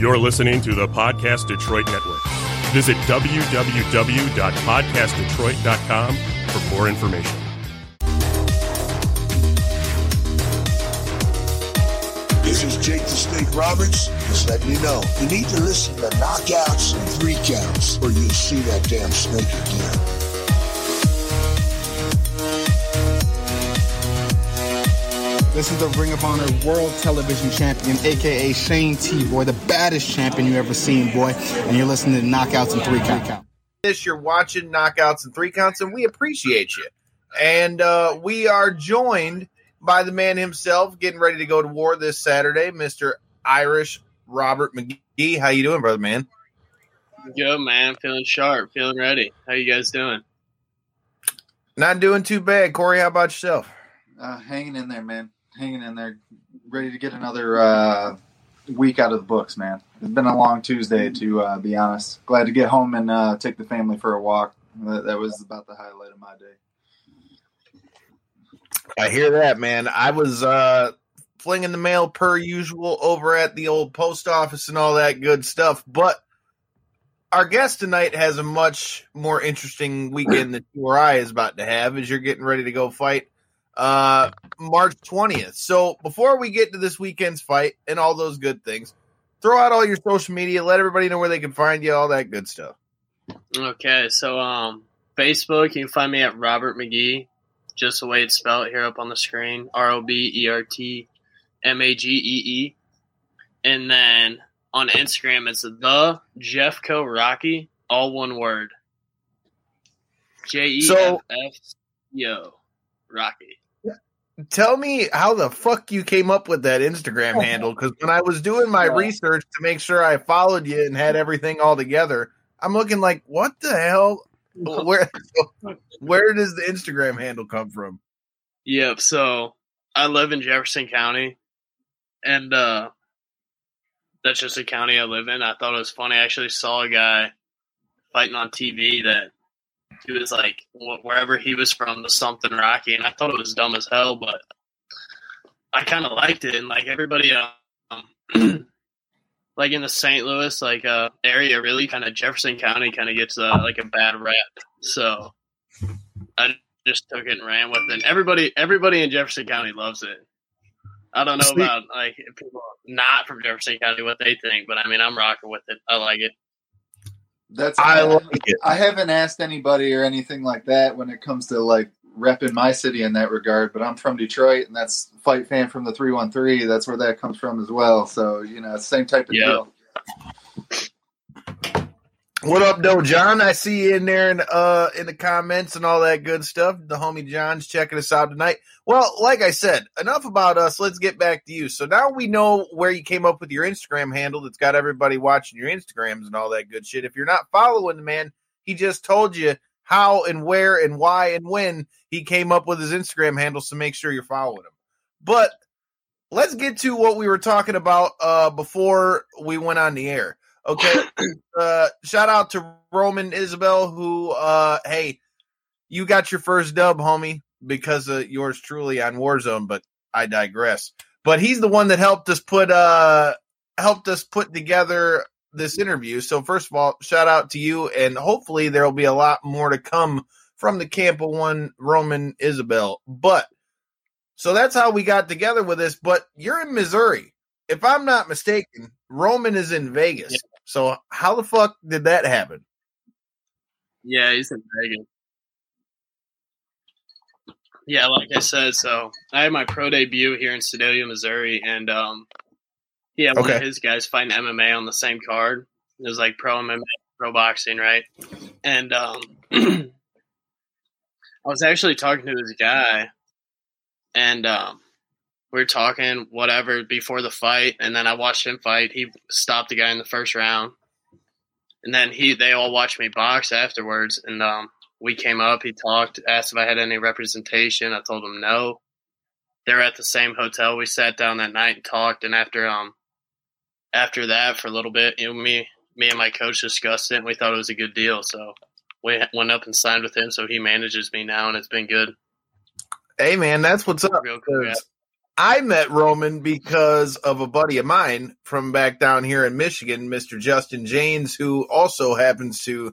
You're listening to the Podcast Detroit Network. Visit www.podcastdetroit.com for more information. This is Jake the Snake Roberts. Just letting you know, you need to listen to knockouts and three counts, or you'll see that damn snake again. This is the Ring of Honor World Television Champion, aka Shane T, boy, the baddest champion you ever seen, boy. And you're listening to Knockouts and Three Count. this. You're watching Knockouts and Three Counts, and we appreciate you. And uh, we are joined by the man himself, getting ready to go to war this Saturday, Mr. Irish Robert Magee. How you doing, brother man? Good man, feeling sharp, feeling ready. How you guys doing? Not doing too bad. Corey, how about yourself? Uh, hanging in there, man. Hanging in there. Ready to get another uh, week out of the books, man. It's been a long Tuesday, to uh, be honest. Glad to get home and uh, take the family for a walk. That, that was about the highlight of my day. I hear that, man. I was uh, flinging the mail per usual over at the old post office and all that good stuff. But our guest tonight has a much more interesting weekend than you or I is about to have as you're getting ready to go fight uh, March 20th. So before we get to this weekend's fight and all those good things, throw out all your social media, let everybody know where they can find you, all that good stuff. Okay, so um, Facebook, you can find me at Robert Magee, just the way it's spelled here up on the screen R O B E R T M A G E E. And then on Instagram, it's the Jeffco Rocky, all one word. J E F F C O Rocky. Tell me how the fuck you came up with that Instagram handle because when I was doing my Yeah. research to make sure I followed you and had everything all together, I'm looking like, what the hell? Where where does the Instagram handle come from? Yep. So I live in Jefferson County, and uh, that's just a county I live in. I thought it was funny. I actually saw a guy fighting on TV that he was like wherever he was from, the something Rocky, and I thought it was dumb as hell, but I kind of liked it. And like everybody, um, like in the St. Louis like uh, area, really kind of Jefferson County kind of gets uh, like a bad rap. So I just took it and ran with it. And everybody, everybody in Jefferson County loves it. I don't know about like people not from Jefferson County what they think, but I mean I'm rocking with it. I like it. That's I like it. I haven't asked anybody or anything like that when it comes to like repping my city in that regard, but I'm from Detroit and that's fight fan from the 313. That's where that comes from as well. So, you know, same type of Yeah. deal. What up, though, John? I see you in there in uh in the comments and all that good stuff. The homie John's checking us out tonight. Well, like I said, enough about us. Let's get back to you. So now we know where you came up with your Instagram handle that's got everybody watching your Instagrams and all that good shit. If you're not following the man, he just told you how and where and why and when he came up with his Instagram handle, so make sure you're following him. But let's get to what we were talking about uh before we went on the air. Okay. uh shout out to Roman Isabel who uh hey, you got your first dub, homie, because of yours truly on Warzone, but I digress. But he's the one that helped us put uh helped us put together this interview. So first of all, shout out to you and hopefully there'll be a lot more to come from the camp of one Roman Isabel. But so that's how we got together with this, but you're in Missouri. If I'm not mistaken, Roman is in Vegas. Yeah. So how the fuck did that happen? Yeah, he's in Vegas. Yeah, like I said, so I had my pro debut here in Sedalia, Missouri, and um, he had one of his guys fighting MMA on the same card. It was like pro MMA, pro boxing, right? And um, I was actually talking to this guy, and um, we were talking whatever before the fight, and then I watched him fight. He stopped the guy in the first round, and then he they all watched me box afterwards, and um, we came up. He talked, asked if I had any representation. I told him no. They were at the same hotel. We sat down that night and talked, and after um after that for a little bit, you know, me me and my coach discussed it, and we thought it was a good deal. So we went up and signed with him. So he manages me now, and it's been good. Hey man, that's what's up. Real cool. I met Roman because of a buddy of mine from back down here in Michigan, Mr. Justin James, who also happens to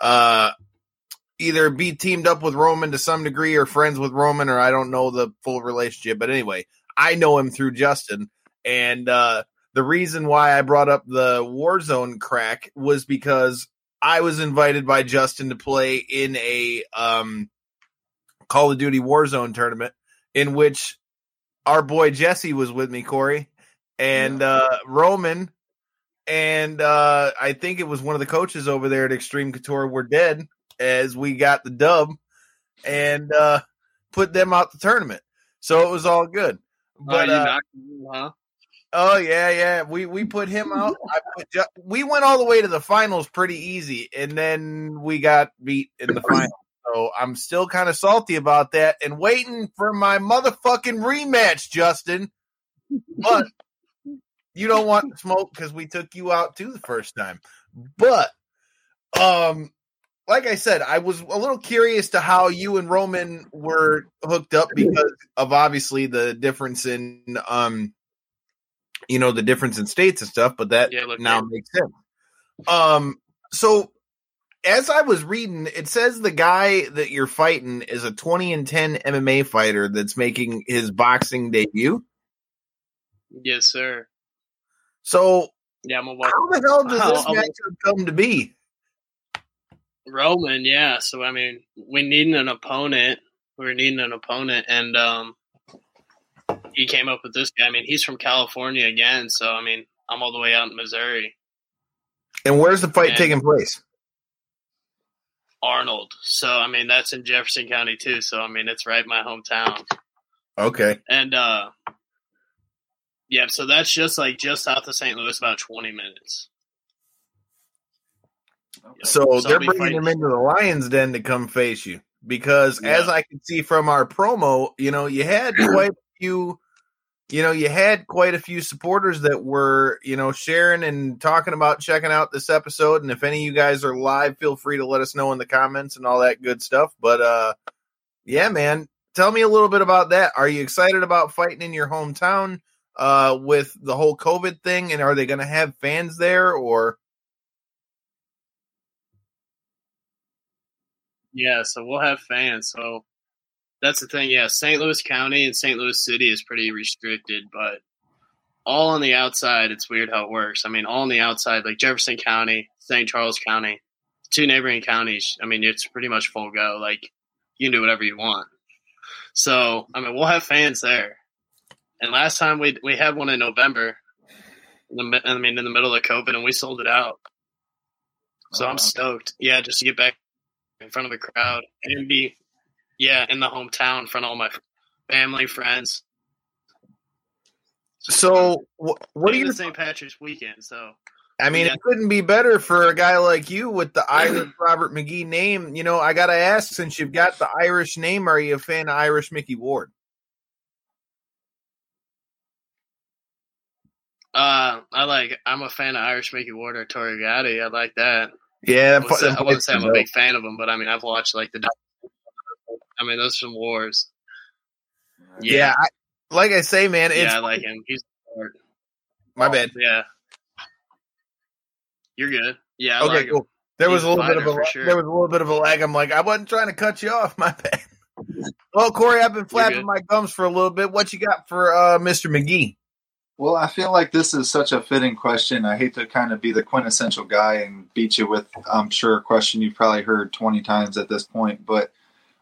uh, either be teamed up with Roman to some degree or friends with Roman, or I don't know the full relationship. But anyway, I know him through Justin. And uh, the reason why I brought up the Warzone crack was because I was invited by Justin to play in a um, Call of Duty Warzone tournament in which our boy Jesse was with me, Corey, and uh, Roman, and uh, I think it was one of the coaches over there at Extreme Couture were dead as we got the dub and uh, put them out the tournament. So it was all good. But oh, you uh, him, huh? Oh yeah, yeah. We we put him out. I put we went all the way to the finals pretty easy, and then we got beat in the final. So I'm still kind of salty about that, and waiting for my motherfucking rematch, Justin. But you don't want the smoke because we took you out too the first time. But um, like I said, I was a little curious to how you and Roman were hooked up because of obviously the difference in um you know the difference in states and stuff, but that Yeah, now makes sense. Um so as I was reading, it says the guy that you're fighting is a 20 and 10 MMA fighter that's making his boxing debut. Yes, sir. So Yeah, I'm a watch how the hell does I'll- this I'll- matchup come to be? Roman. Yeah, so I mean, we needing an opponent. We were needing an opponent, and um, he came up with this guy. I mean, he's from California again, so I mean, I'm all the way out in Missouri. And where's the fight Yeah. taking place? Arnold. So I mean, that's in Jefferson County too. So I mean, it's right in my hometown. Okay. And uh yeah, so that's just like just south of St. Louis, about twenty minutes. So, So they're bringing fighting- him into the Lions Den to come face you because, as I can see from our promo, you know, you had quite a few, you know, you had quite a few supporters that were, you know, sharing and talking about checking out this episode. And if any of you guys are live, feel free to let us know in the comments and all that good stuff. But uh, yeah, man, tell me a little bit about that. Are you excited about fighting in your hometown uh, with the whole COVID thing? And are they to have fans there or? Yeah, so we'll have fans. So that's the thing. Yeah, St. Louis County and St. Louis City is pretty restricted, but all on the outside, it's weird how it works. I mean, all on the outside, like Jefferson County, St. Charles County, two neighboring counties. I mean, it's pretty much full go. Like you can do whatever you want. So I mean, we'll have fans there. And last time we we had one in November. In the, I mean, in the middle of COVID, and we sold it out. So Oh, I'm okay. stoked. Yeah, just to get back in front of the crowd and be, yeah, in the hometown in front of all my family, friends. So, wh- what do And you St. Patrick's weekend? So I mean, Yeah. it couldn't be better for a guy like you with the Irish Robert Magee name. You know, I got to ask since you've got the Irish name, are you a fan of Irish Micky Ward? uh, I like. I'm a fan of Irish Micky Ward or Tori Gotti. I like that. Yeah, I wouldn't, say, I wouldn't say I'm a big fan of them, but I mean, I've watched like the. I mean, those are some wars. Yeah, Yeah, I, like I say, man, it's yeah, I like him. He's my bad. yeah. You're good. Yeah, I Okay, like him. cool. There was a little bit of a sure. there was a little bit of a lag. I'm like, I wasn't trying to cut you off. My bad. Well, Corey, I've been flapping my gums for a little bit. What you got for uh, Mr. Magee? Well, I feel like this is such a fitting question. I hate to kind of be the quintessential guy and beat you with, I'm sure, a question you've probably heard 20 times at this point. But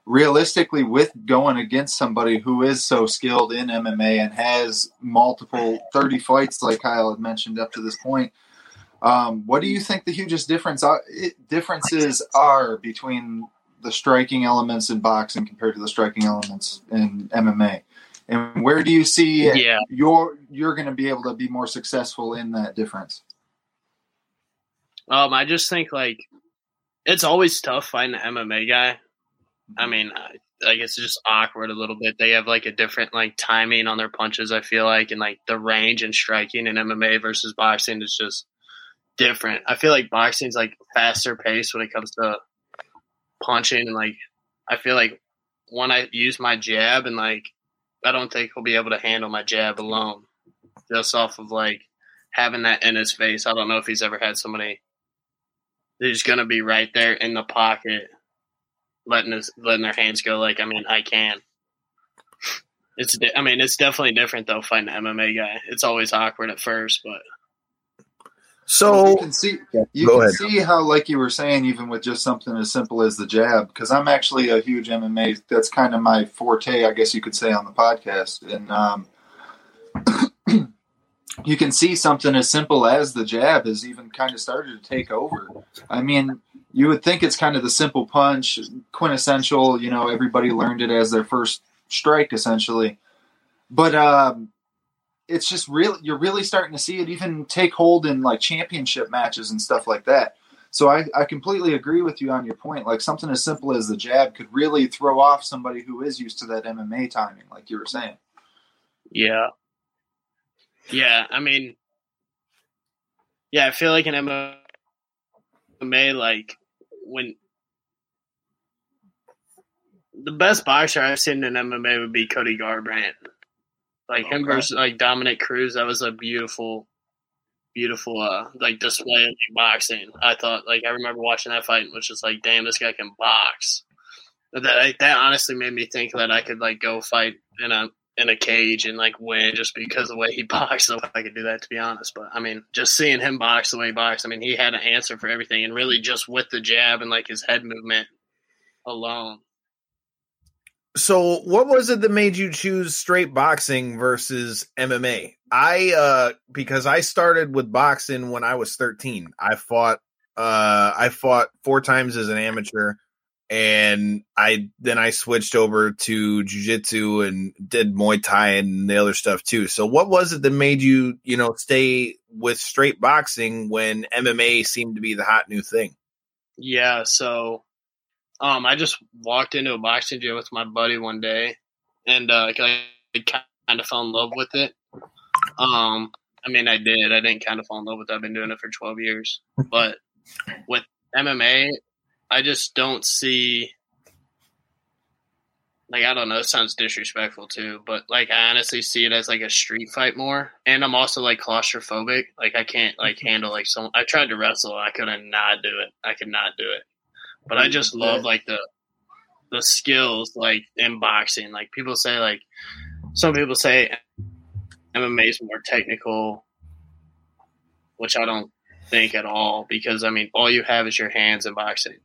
realistically, with going against somebody who is so skilled in MMA and has multiple 30 fights, like Kyle had mentioned up to this point, um, what do you think the hugest difference are, differences are between the striking elements in boxing compared to the striking elements in MMA? And where do you see Yeah. you're you're going to be able to be more successful in that difference. Um, I just think like it's always tough fighting an MMA guy. I mm-hmm. mean, I, guess it's just awkward a little bit. They have like a different like timing on their punches. I feel like, and like the range and striking in MMA versus boxing is just different. I feel like boxing's like faster pace when it comes to punching, and like I feel like when I use my jab and like I don't think he'll be able to handle my jab alone, just off of like having that in his face. I don't know if he's ever had somebody who's gonna be right there in the pocket, letting his letting their hands go. Like I mean, I can. It's I mean, it's definitely different though fighting an MMA guy. It's always awkward at first, but So you can see you can ahead. see how, like you were saying, even with just something as simple as the jab. Because I'm actually a huge MMA. That's kind of my forte, I guess you could say, on the podcast. And um, you can see something as simple as the jab has even kind of started to take over. I mean, you would think it's kind of the simple punch, quintessential. You know, everybody learned it as their first strike, essentially. But um, it's just really you're really starting to see it even take hold in like championship matches and stuff like that. So I, I completely agree with you on your point. Like something as simple as the jab could really throw off somebody who is used to that MMA timing, like you were saying. yeah, yeah. I mean, yeah, I feel like an MMA like when the best boxer I've seen in MMA would be Cody Garbrandt. Like him versus like Dominick Cruz, that was a beautiful, beautiful uh like display of boxing. I thought like I remember watching that fight and was just like, damn, this guy can box. But that that honestly made me think that I could like go fight in a in a cage and like win just because the way he boxed. So I could do that to be honest. But I mean, just seeing him box the way he boxed, I mean, he had an answer for everything, and really just with the jab and like his head movement alone. So, what was it that made you choose straight boxing versus MMA? I uh because I started with boxing when I was 13. I fought uh I fought four times as an amateur and I then I switched over to jiu-jitsu and did Muay Thai and the other stuff too. So what was it that made you, you know, stay with straight boxing when MMA seemed to be the hot new thing? Yeah, so um, I just walked into a boxing gym with my buddy one day, and uh, I kind of fell in love with it. Um, I mean, I did. I didn't kind of fall in love with it. I've been doing it for twelve years, but with MMA, I just don't see. Like I don't know, it sounds disrespectful too, but like I honestly see it as like a street fight more. And I'm also like claustrophobic. Like I can't like mm-hmm. handle like some. I tried to wrestle, I could not do it. I could not do it. But I just love like the the skills like in boxing. Like people say like some people say MMA is more technical, which I don't think at all because I mean all you have is your hands in boxing.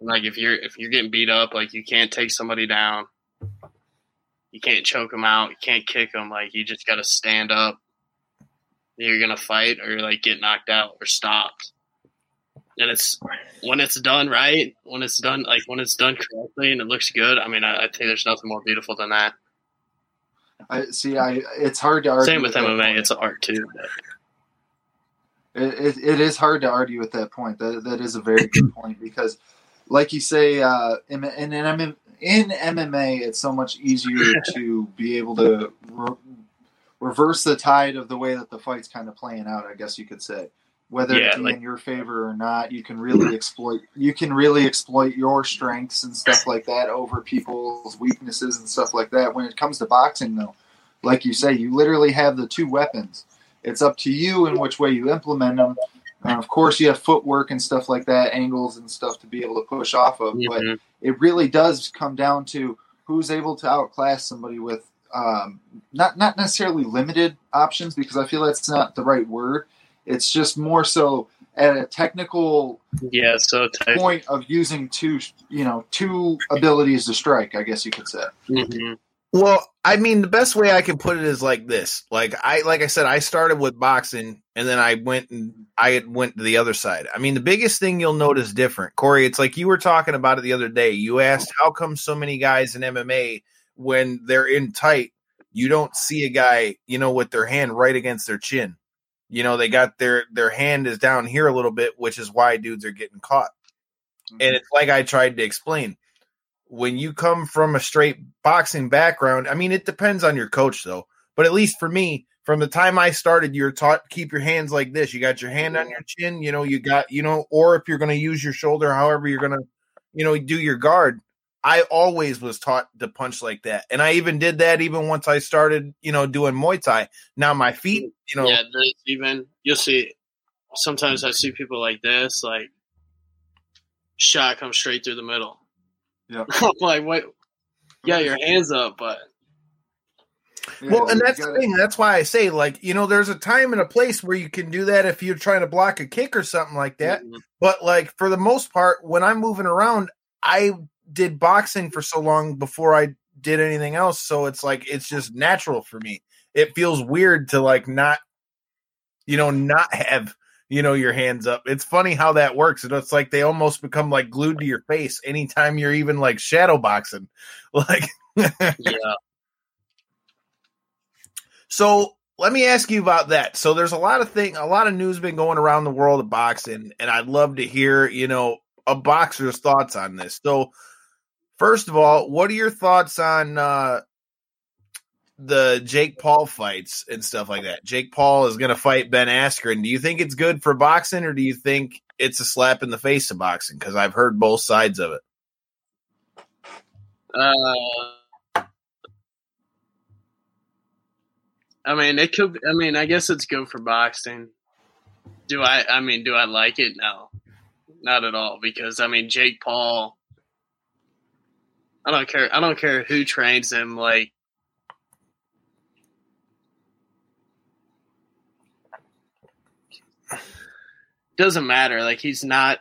Like if you're if you're getting beat up, like you can't take somebody down, you can't choke them out, you can't kick them. Like you just got to stand up. You're gonna fight or like get knocked out or stopped. And it's when it's done right, when it's done like when it's done correctly and it looks good. I mean, I, I think there's nothing more beautiful than that. I see. I it's hard to argue. Same with that MMA; it's an art too. It, it, it is hard to argue with that point. That that is a very good point because, like you say, uh, in, in, in, in MMA, it's so much easier to be able to re- reverse the tide of the way that the fight's kind of playing out. I guess you could say, whether Yeah, it be like- in your favor or not, you can really exploit. You can really exploit your strengths and stuff like that over people's weaknesses and stuff like that. When it comes to boxing, though, like you say, you literally have the two weapons. It's up to you in which way you implement them. And of course, you have footwork and stuff like that, angles and stuff to be able to push off of. But Mhm. it really does come down to who's able to outclass somebody with um, not not necessarily limited options because I feel that's not the right word. It's just more so at a technical yeah, so point of using two, you know, two abilities to strike. I guess you could say. Mhm. Well, I mean, the best way I can put it is like this. Like I, like I said, I started with boxing, and then I went and I went to the other side. I mean, the biggest thing you'll notice different, Corey. It's like you were talking about it the other day. You asked how come so many guys in MMA when they're in tight, you don't see a guy, you know, with their hand right against their chin. You know, they got their their hand is down here a little bit, which is why dudes are getting caught. And mm-hmm. it's like I tried to explain. When you come from a straight boxing background, I mean, it depends on your coach, though. But at least for me, from the time I started, you're taught keep your hands like this. You got your hand on your chin, you know, you got, you know, or if you're going to use your shoulder, however you're going to, you know, do your guard, I always was taught to punch like that, and I even did that even once I started, you know, doing Muay Thai. Now my feet, mm. you know, yeah, even you'll see. Sometimes I see people like this, like shot comes straight through the middle. Yep. I'm like, what? Yeah, your hands up, but Yeah, well, and that's the thing. That's why I say, like, you know, there's a time and a place where you can do that if you're trying to block a kick or something like that. Mm-hmm. But like for the most part, when I'm moving around, I did boxing for so long before I did anything else. So it's like it's just natural for me. It feels weird to like not, you know, not have you know your hands up. It's funny how that works. And it's like they almost become like glued to your face anytime you're even like shadow boxing. Like yeah, So let me ask you about that. So there's a lot of thing, a lot of news been going around the world of boxing, and I'd love to hear, you know, a boxer's thoughts on this. So first of all, what are your thoughts on uh the Jake Paul fights and stuff like that? Jake Paul is going to fight Ben Askren. Do you think it's good for boxing, or do you think it's a slap in the face of boxing? Because I've heard both sides of it. Uh, I mean, it could. I mean, I guess it's good for boxing. Do I? I mean, do I like it? No, not at all. Because I mean, Jake Paul. I don't care. I don't care who trains him. Like, doesn't matter. Like, he's not.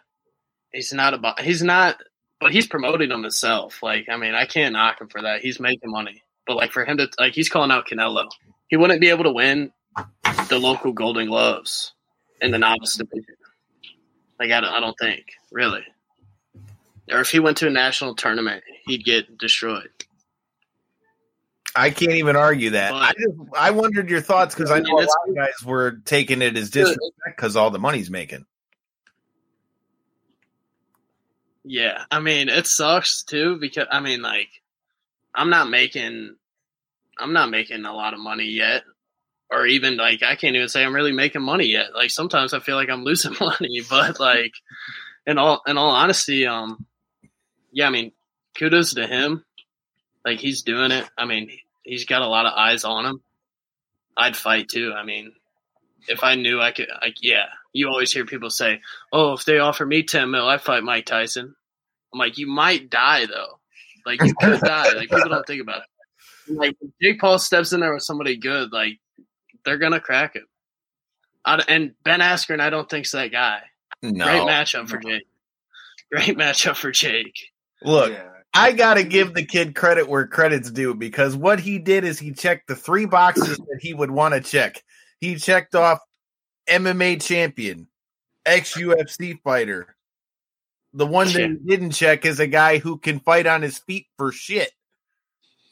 He's not about. He's not but he's promoting him himself. Like, I mean, I can't knock him for that. He's making money. But like for him to like, he's calling out Canelo. He wouldn't be able to win the local Golden Gloves in the novice division. Like, I don't, I don't think really. Or if he went to a national tournament, he'd get destroyed. I can't even argue that. But- I just I wondered your thoughts because I I know mean, a lot of guys were taking it as disrespect because all the money's making. Yeah, I mean, it sucks too because I mean, like, I'm not making, I'm not making a lot of money yet, or even like I can't even say I'm really making money yet. Like sometimes I feel like I'm losing money, but like, in all in all honesty, um, yeah, I mean, kudos to him. Like he's doing it. I mean, he's got a lot of eyes on him. I'd fight too. I mean, if I knew I could, like, yeah. You always hear people say, "Oh, if they offer me ten mil, I fight Mike Tyson." I'm like, you might die though. Like you could die. Like people don't think about it. Like if Jake Paul steps in there with somebody good, like they're gonna crack him. I, and Ben Askren, I don't think's that guy. No, Great matchup for Jake. Great matchup for Jake. look, Yeah. I got to give the kid credit where credit's due because what he did is he checked the three boxes that he would want to check. He checked off MMA champion, ex UFC fighter. The one that he didn't check is a guy who can fight on his feet for shit.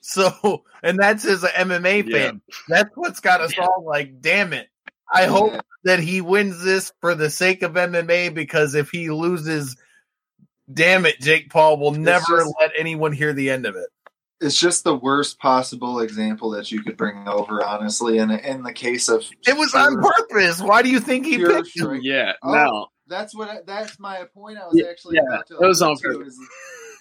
So, and that's as an MMA fan. That's what's got us all like, damn it. I hope that he wins this for the sake of MMA because if he loses, damn it, Jake Paul will never just- let anyone hear the end of it. It's just the worst possible example that you could bring over, honestly. And in the case of It was on purpose. Why do you think he picked him? strike- Yeah, Oh, no, That's what. I, that's my point. I was Yeah, actually yeah, about to. it was on purpose.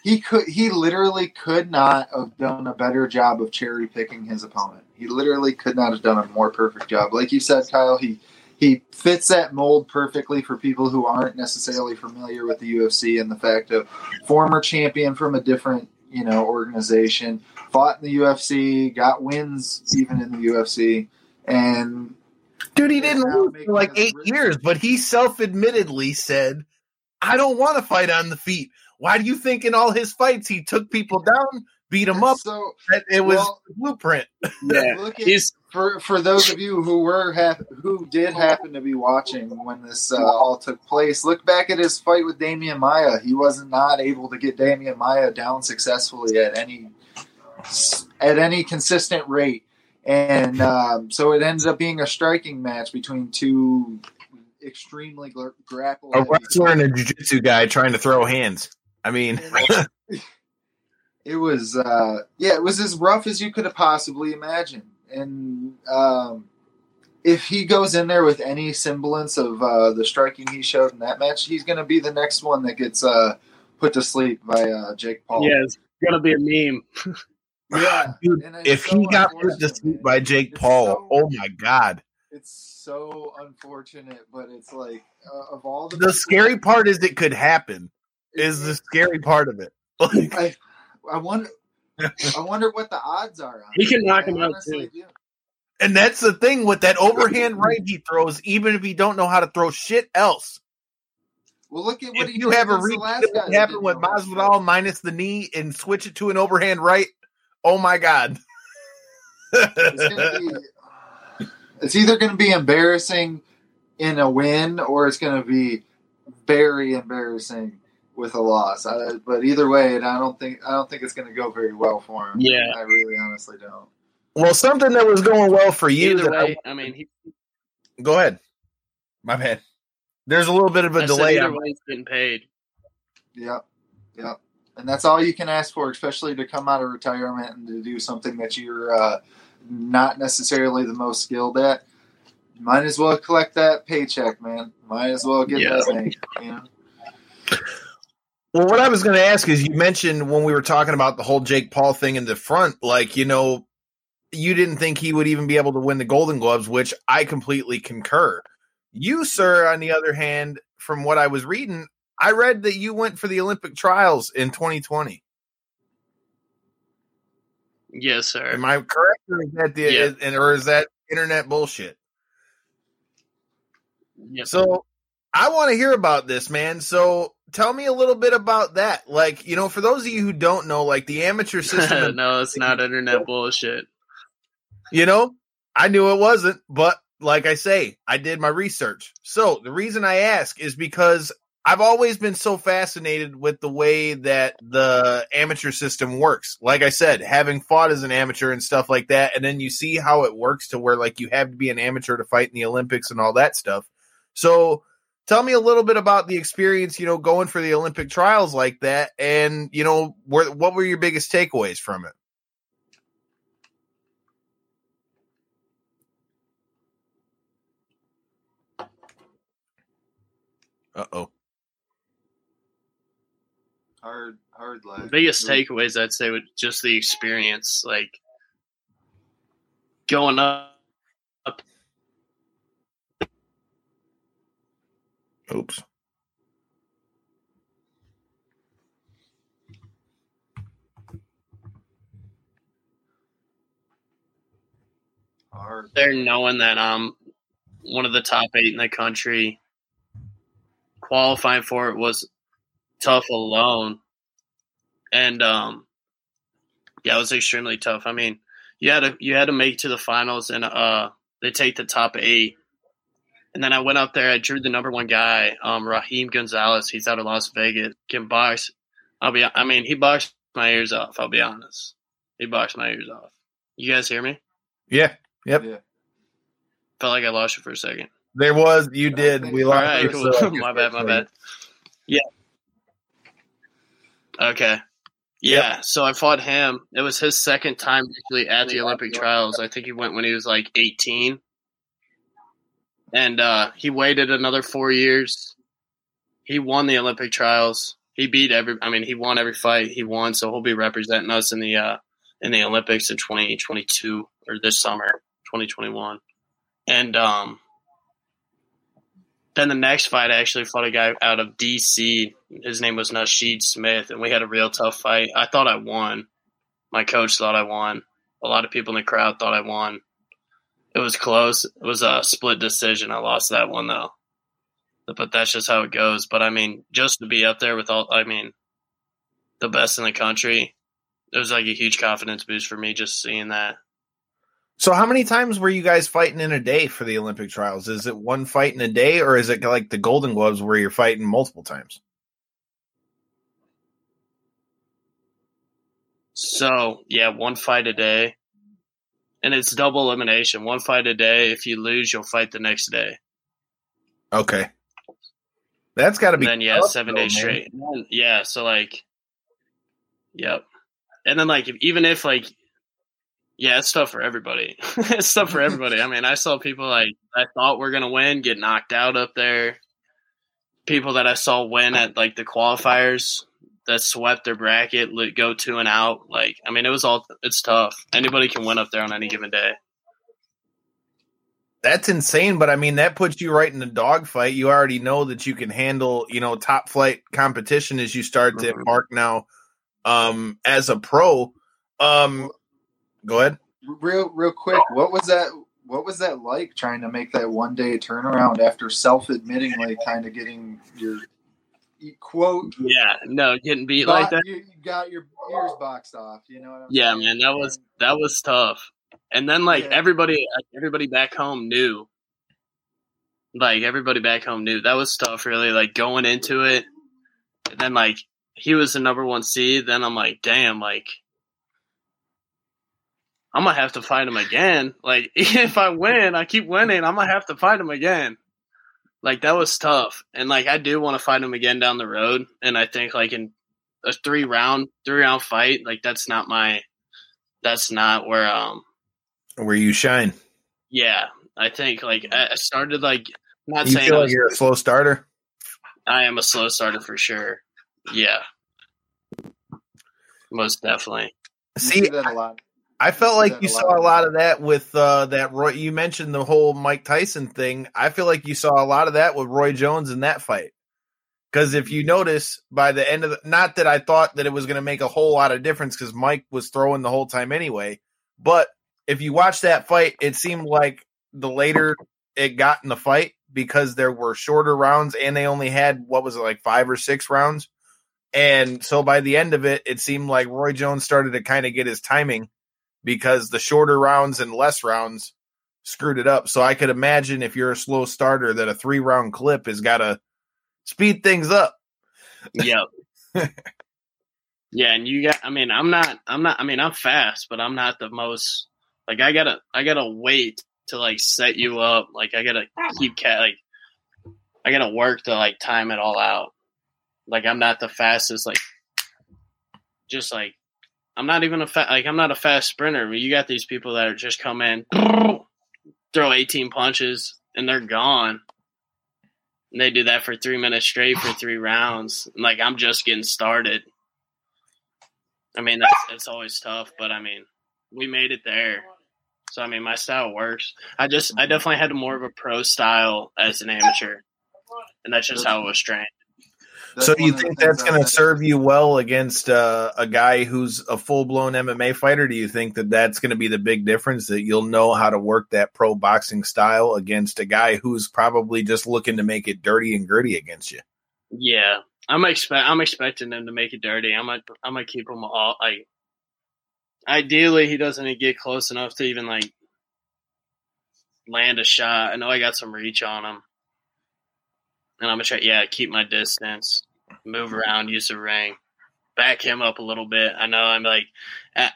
He could. He literally could not have done a better job of cherry picking his opponent. He literally could not have done a more perfect job. Like you said, Kyle, he he fits that mold perfectly for people who aren't necessarily familiar with the UFC and the fact of former champion from a different you know organization, fought in the UFC, got wins even in the UFC, and Dude, he didn't lose for like eight years, but he self admittedly said, I don't want to fight on the feet. Why do you think in all his fights he took people down, beat them up? so it was Well- blueprint. yeah. look at for for those of you who were hap- who did happen to be watching when this uh, all took place, look back at his fight with Demian Maia. He was not able to get Demian Maia down successfully at any at any consistent rate, and um, so it ended up being a striking match between two extremely gr- grapple. A wrestler and a jiu-jitsu guy trying to throw hands. I mean, it was uh yeah it was as rough as you could have possibly imagined and um if he goes in there with any semblance of uh the striking he showed in that match he's going to be the next one that gets uh put to sleep by uh jake paul Yes, it's gonna be a meme. Yeah, Dude, if so he got put to sleep by Jake It's Paul, so- oh my god. It's so unfortunate, but it's like uh, of all the The scary part is it could happen. Is the scary part of it. Like, I, I wonder. I wonder what the odds are. On He can it. knock I him out, too. do. and that's the thing with that overhand right he throws, even if he don't know how to throw shit else. Well, look at what If he you did have a against the repeat last of guy that happened with know how to throw. Masvidal minus the knee and switch it to an overhand right, oh my god. It's, gonna be, it's either going to be embarrassing in a win, or it's going to be very embarrassing with a loss. I, but either way, I don't think I don't think it's going to go very well for him. Yeah. I really honestly don't. well, something that was going well for you. Either that I- way, I mean, he, go ahead. My bad. There's a little bit of a I said delay. either on- way, he's getting paid. Yep. Yep. And that's all you can ask for, especially to come out of retirement and to do something that you're uh, not necessarily the most skilled at. Might as well collect that paycheck, man. Might as well get Yeah. that thing. You know? Well, what I was going to ask is you mentioned when we were talking about the whole Jake Paul thing in the front, like, you know, you didn't think he would even be able to win the Golden Gloves, which I completely concur. You, sir, on the other hand, from what I was reading, I read that you went for the Olympic trials in 2020. Yes, sir. Am I correct? Or is that the, Yeah. and, or is that internet bullshit? Yes. So I want to hear about this, man. So tell me a little bit about that. Like, you know, for those of you who don't know, like the amateur system no, it's not internet bullshit. You know, I knew it wasn't, but like I say, I did my research. So the reason I ask is because I've always been so fascinated with the way that the amateur system works. Like I said, having fought as an amateur and stuff like that, and then you see how it works to where like you have to be an amateur to fight in the Olympics and all that stuff. So tell me a little bit about the experience, you know, going for the Olympic trials like that, and you know, where, what were your biggest takeaways from it? Uh oh. Hard, hard life. The biggest takeaways I'd say would just the experience, like going up. Oops. There knowing that I'm one of the top eight in the country. Qualifying for it was tough alone. And um yeah, it was extremely tough. I mean, you had to you had to make it to the finals and uh they take the top eight. And then I went up there, I drew the number one guy, um, Raheem Gonzalez. He's out of Las Vegas. Can box. I'll be I mean, he boxed my ears off, I'll be honest. He boxed my ears off. You guys hear me? Yeah, Yeah. Felt like I lost you for a second. there was. You did. We All lost. right, you, cool. so- my bad, my bad. Yeah. Okay. Yeah, so I fought him. It was his second time actually at the Olympic trials. I think he went when he was like 18. And uh, he waited another four years. He won the Olympic trials. He beat every I mean, he won every fight. He won, so he'll be representing us in the uh, in the Olympics in 2022 or this summer, 2021. And um then the next fight, I actually fought a guy out of DC. His name was Nasheed Smith, and we had a real tough fight. I thought I won. My coach thought I won. A lot of people in the crowd thought I won. It was close. It was a split decision. I lost that one though. But that's just how it goes. But I mean, just to be up there with all, I mean, the best in the country, it was like a huge confidence boost for me just seeing that. So, how many times were you guys fighting in a day for the Olympic trials? Is it one fight in a day, or is it like the Golden Gloves where you're fighting multiple times? So yeah, one fight a day, and it's double elimination. One fight a day. If you lose, you'll fight the next day. Okay, that's got to And be. then yeah, seven days man. straight. Then- yeah, so like, yep. And then like, if, even if like, yeah, it's tough for everybody. it's tough for everybody. I mean, I saw people like I thought were gonna win get knocked out up there. People that I saw win at like the qualifiers that swept their bracket, go two and out. Like, I mean, it was all it's tough. Anybody can win up there on any given day. That's insane, but I mean that puts you right in the dogfight. You already know that you can handle, you know, top flight competition as you start to Mhm. embark now um as a pro. Um go ahead. Real, real quick, what was that? What was that like trying to make that one day turnaround after self-admittingly kind of getting your quote Yeah, no, getting beat like that. You, you got your ears boxed off. You know what I'm Yeah, saying? man, that was that was tough. And then like Yeah. everybody, everybody back home knew. Like everybody back home knew that was tough. Really, like going into it, and then like he was the number one seed. Then I'm like, damn, like I'm gonna have to fight him again. Like if I win, I keep winning. I'm gonna have to fight him again. Like that was tough, and like I do want to fight him again down the road. And I think like in a three round, three round fight, like that's not my, that's not where um Where you shine. yeah. I think like I I started like not You saying feel like was, you're a slow starter? I am a slow starter for sure. Yeah, most definitely. See, see that a lot. I felt like you a saw a lot of that with uh, that Roy. You mentioned the whole Mike Tyson thing. I feel like you saw a lot of that with Roy Jones in that fight. Because if you notice, by the end of the, not that I thought that it was going to make a whole lot of difference, because Mike was throwing the whole time anyway. But if you watch that fight, it seemed like the later it got in the fight, because there were shorter rounds and they only had what was it like five or six rounds, and so by the end of it, it seemed like Roy Jones started to kind of get his timing because the shorter rounds and less rounds screwed it up. So I could imagine if you're a slow starter that a three round clip has got to speed things up. Yep. yeah, and you got. I mean, I'm not. I'm not. I mean, I'm fast, but I'm not the most. Like, I gotta. I gotta wait to like set you up. Like, I gotta keep cat. Like, I gotta work to like time it all out. Like, I'm not the fastest. Like, just like I'm not even a fa- like I'm not a fast sprinter. You got these people that are just come in, throw 18 punches, and they're gone. And they do that for three minutes straight for three rounds. And, like I'm just getting started. I mean, that's it's always tough, but I mean, we made it there. So I mean, my style works. I just I definitely had more of a pro style as an amateur, and that's just how it was trained. That's so one you think that's going to serve you well against uh, a guy who's a full blown MMA fighter? Do you think that that's going to be the big difference that you'll know how to work that pro boxing style against a guy who's probably just looking to make it dirty and gritty against you? Yeah, I'm expect I'm expecting him to make it dirty. I'm gonna I'm gonna keep him all like. Ideally, he doesn't get close enough to even like land a shot. I know I got some reach on him, and I'm gonna try. Yeah, keep my distance, move around, use the ring, back him up a little bit. I know I'm like a,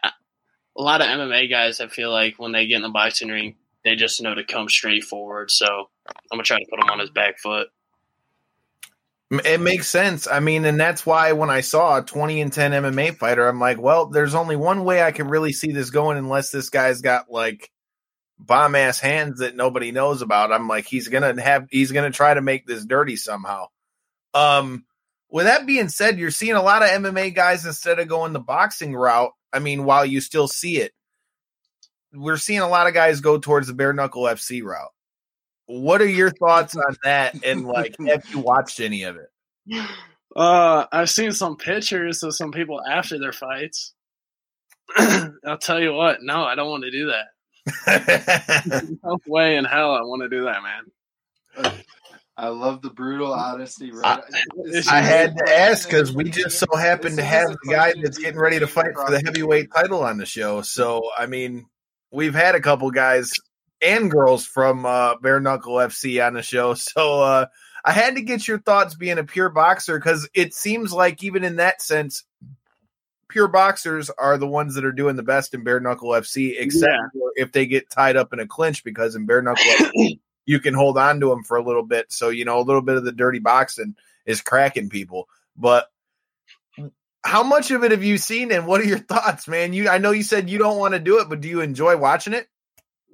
lot of MMA guys. I feel like when they get in the boxing ring, they just know to come straight forward. So I'm gonna try to put him on his back foot. It makes sense. I mean, and that's why when I saw a 20 and 10 MMA fighter, I'm like, well, there's only one way I can really see this going unless this guy's got like bomb ass hands that nobody knows about. I'm like, he's to have, he's to try to make this dirty somehow. Um, with that being said, you're seeing a lot of MMA guys instead of going the boxing route. I mean, while you still see it, we're seeing a lot of guys go towards the bare knuckle FC route. What are your thoughts on that? And like, have you watched any of it? Uh, I've seen some pictures of some people after their fights. I'll tell you what, no, I don't want to do that. No way in hell I want to do that, man. I love the brutal honesty. I- Right? This I is had to ask because we just so happen to have the guy that's getting ready to fight for the the heavyweight title on the show. So I mean, we've had a couple guys and girls from uh, Bare Knuckle FC on the show. So uh, I had to get your thoughts being a pure boxer because it seems like even in that sense, pure boxers are the ones that are doing the best in Bare Knuckle FC, except Yeah. if they get tied up in a clinch because in Bare Knuckle FC, you can hold on to them for a little bit. So you know a little bit of the dirty boxing is cracking people, but how much of it have you seen and what are your thoughts man you i know you said you don't want to do it but do you enjoy watching it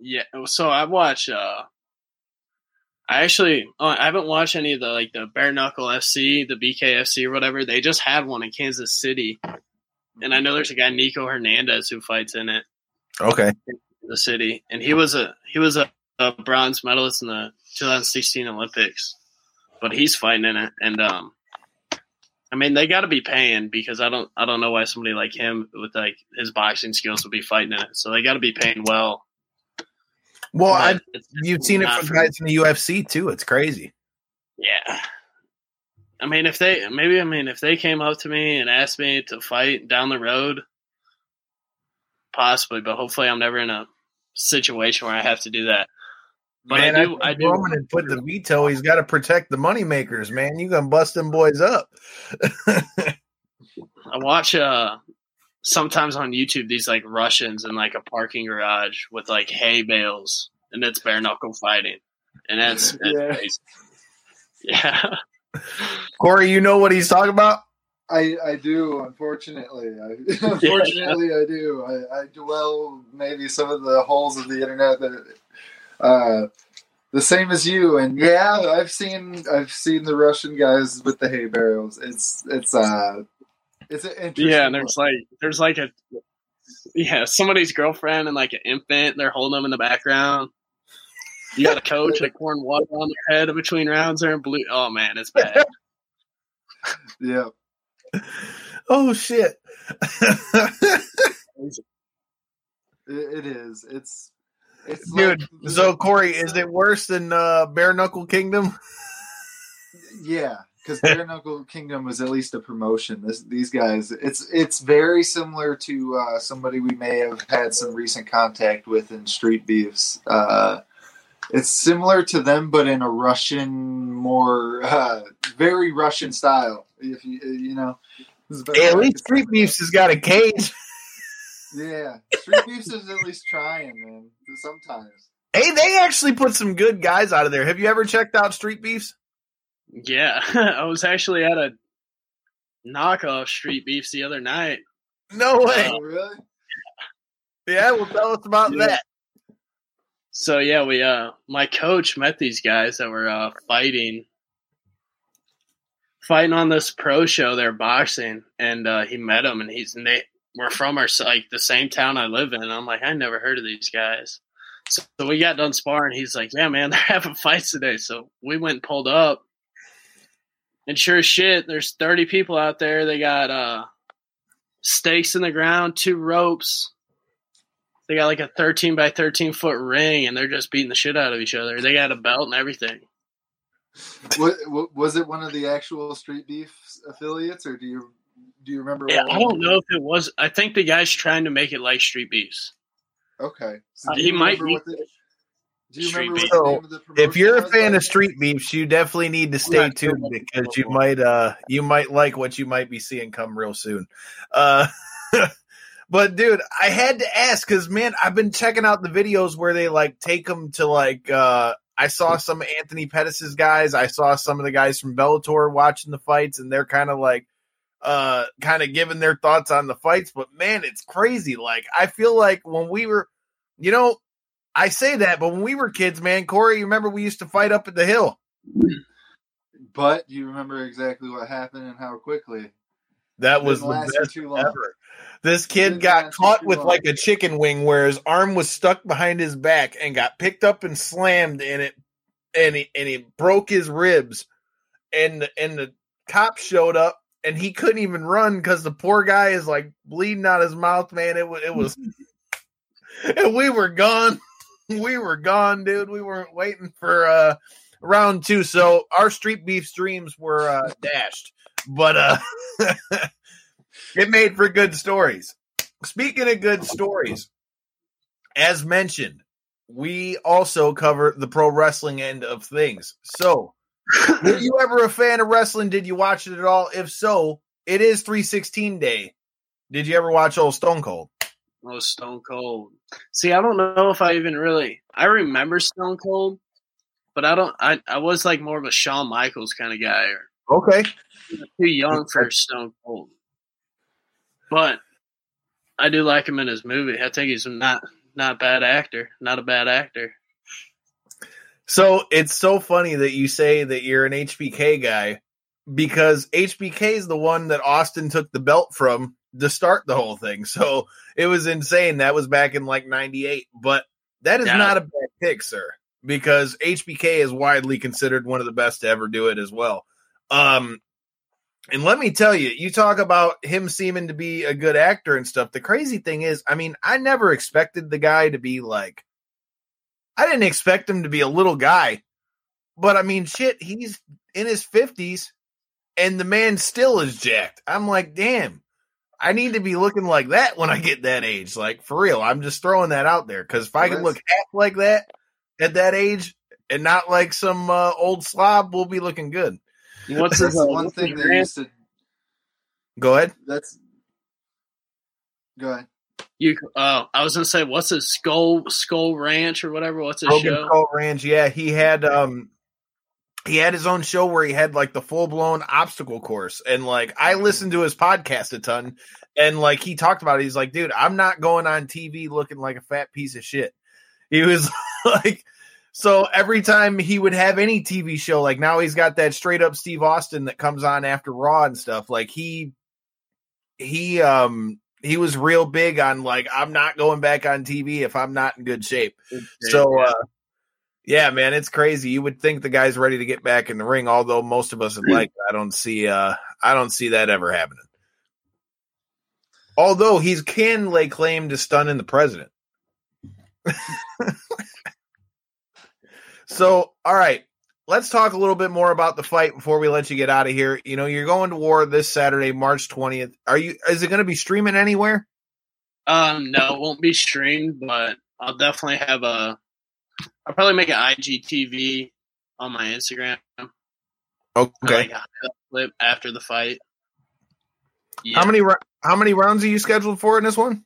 Yeah, so I watch. Uh, I actually oh, I haven't watched any of the like the bare knuckle FC, the BKFC or whatever. They just had one in Kansas City, and I know there's a guy Nico Hernandez who fights in it, Okay. the city, and he was a he was a, a bronze medalist in the 2016 Olympics, but he's fighting in it, and um, I mean they got to be paying because I don't I don't know why somebody like him with like his boxing skills would be fighting in it, so they got to be paying well. Well, I, you've seen it from for- guys in the UFC too. It's crazy. Yeah. I mean, if they maybe I mean if they came up to me and asked me to fight down the road, possibly, but hopefully I'm never in a situation where I have to do that. But man, I do, think I do. Roman had put the veto. He's got to protect the moneymakers, man. You gonna bust them boys up. I watch uh sometimes on YouTube these like Russians in like a parking garage with like hay bales, and it's bare knuckle fighting, and that's, that's Yeah. crazy. yeah. Corey, you know what he's talking about? I, I do, unfortunately. I, unfortunately, I do. I, I dwell maybe some of the holes of the internet that, uh, the same as you. And yeah, I've seen I've seen the Russian guys with the hay barrels. It's it's uh it's an interesting. Yeah, and there's like there's like a yeah somebody's girlfriend and like an infant. They're holding them in the background. You got a coach like pouring water on their head between rounds there and blue. Oh man, it's bad. yeah. Oh shit! It, it is. It's it's Dude, like- so Corey, is it worse than uh, Bare Knuckle Kingdom? Yeah, because Bare Knuckle Kingdom was at least a promotion. This these guys, it's it's very similar to uh, somebody we may have had some recent contact with in Street Beefs. Uh, it's similar to them, but in a Russian, more uh, very Russian style. If you you know, This is better Hey, at least Street. Beefs has got a cage. Yeah, Street Beefs is at least trying, man. Sometimes. Hey, they actually put some good guys out of there. Have you ever checked out Street Beefs? yeah, I was actually at a knockoff street beefs the other night. No way. Oh, really? Yeah, well, tell us about Yeah. that. So yeah, we uh my coach met these guys that were uh fighting fighting on this pro show they're boxing and uh he met them and he's and they were from our like the same town I live in. I'm like, I never heard of these guys. So, we got done sparring. He's like, Yeah, man, they're having fights today. So we went and pulled up. And sure as shit, there's 30 people out there. They got uh stakes in the ground, two ropes, they got like a 13 by 13 foot ring and they're just beating the shit out of each other. They got a belt and everything. What, was it one of the actual Street Beef affiliates, or do you do you remember? Yeah, I don't know if it was. I think the guy's trying to make it like Street Beefs. Okay, so Uh, do he might be- what the, Do you Street remember what the So, name of the If you're a fan back of? Street Beefs, you definitely need to stay not sure tuned because you might uh you might like what you might be seeing come real soon. Uh But dude, I had to ask because man, I've been checking out the videos where they like take them to like uh I saw some Anthony Pettis's guys, I saw some of the guys from Bellator watching the fights, and they're kind of like uh kind of giving their thoughts on the fights. But man, it's crazy. Like I feel like when we were, you know, I say that, but when we were kids, man, Corey, you remember we used to fight up at the hill. But do you remember exactly what happened and how quickly? That was the best too long. ever. This kid got caught with long. like a chicken wing where his arm was stuck behind his back and got picked up and slammed and it and he and he broke his ribs and the, and the cop showed up and he couldn't even run because the poor guy is like bleeding out his mouth man. It was it was and we were gone. We were gone dude. We weren't waiting for uh round two. So our street beef streams were uh dashed. But uh it made for good stories. Speaking of good stories, as mentioned, we also cover the pro wrestling end of things. So, were you ever a fan of wrestling? Did you watch it at all? If so, it is 316 day. Did you ever watch old Stone Cold? Oh, Stone Cold. See, I don't know if I even really. I remember Stone Cold, but I don't. I I was like more of a Shawn Michaels kind of guy, or Okay. too young for Stone Cold. But I do like him in his movie. I think he's not not a bad actor. Not a bad actor. So it's so funny that you say that you're an HBK guy because HBK is the one that Austin took the belt from to start the whole thing. So it was insane. That was back in like 98. But that is Yeah. not a bad pick, sir, because HBK is widely considered one of the best to ever do it as well. Um, and let me tell you, you talk about him seeming to be a good actor and stuff. The crazy thing is, I mean, I never expected the guy to be like, I didn't expect him to be a little guy, but I mean, shit, he's in his 50s and the man still is jacked. I'm like, damn, I need to be looking like that when I get that age. Like, for real, I'm just throwing that out there because if I can look half like that at that age and not like some uh, old slob, we'll be looking good. What's That's his, uh, one thing his they rant? used to. Go ahead. That's. Go ahead. You, uh, I was gonna say, what's his skull Skull Ranch or whatever? What's his show? Skull Ranch. Yeah, he had um he had his own show where he had like the full blown obstacle course, and like I listened to his podcast a ton, and like he talked about it. He's like, dude, I'm not going on TV looking like a fat piece of shit. He was like. So every time he would have any TV show, like now he's got that straight up Steve Austin that comes on after Raw and stuff. Like he, he, um, he was real big on like I'm not going back on TV if I'm not in good shape. So, uh, yeah, man, it's crazy. You would think the guy's ready to get back in the ring, although most of us would like. I don't see. uh I don't see that ever happening. Although he's can lay claim to stunning the president. so, all right, let's talk a little bit more about the fight before we let you get out of here. You know, you're going to war this Saturday, March 20th. Are you? Is it going to be streaming anywhere? Um, no, it won't be streamed, but I'll definitely have a. I'll probably make an IGTV on my Instagram. Okay. Like after the fight. Yeah, How many? How many rounds are you scheduled for in this one?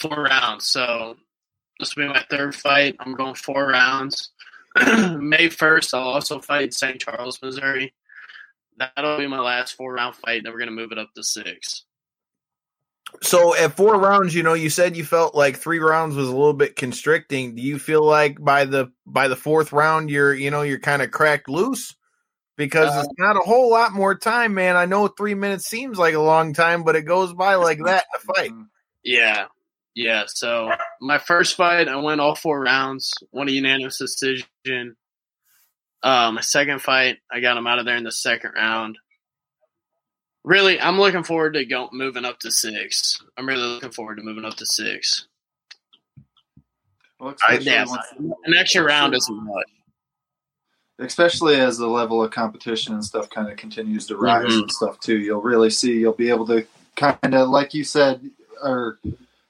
four rounds. So this will be my third fight. I'm going four rounds. May first, I'll also fight in St. Charles, Missouri. That'll be my last four round fight. Then we're gonna move it up to six. So at four rounds, you know, you said you felt like three rounds was a little bit constricting. Do you feel like by the by the fourth round you're you know you're kind of cracked loose? Because Uh, it's not a whole lot more time, man. I know three minutes seems like a long time, but it goes by like that in a fight. Yeah. Yeah. So my first fight, I went all four rounds, won a unanimous decision. Uh, my second fight, I got him out of there in the second round. Really, I'm looking forward to go moving up to six. I'm really looking forward to moving up to six. Well, I- Yeah, an extra round isn't much. especially as the level of competition and stuff kind of continues to rise Mhm. and stuff too. You'll really see. You'll be able to kind of, like you said, or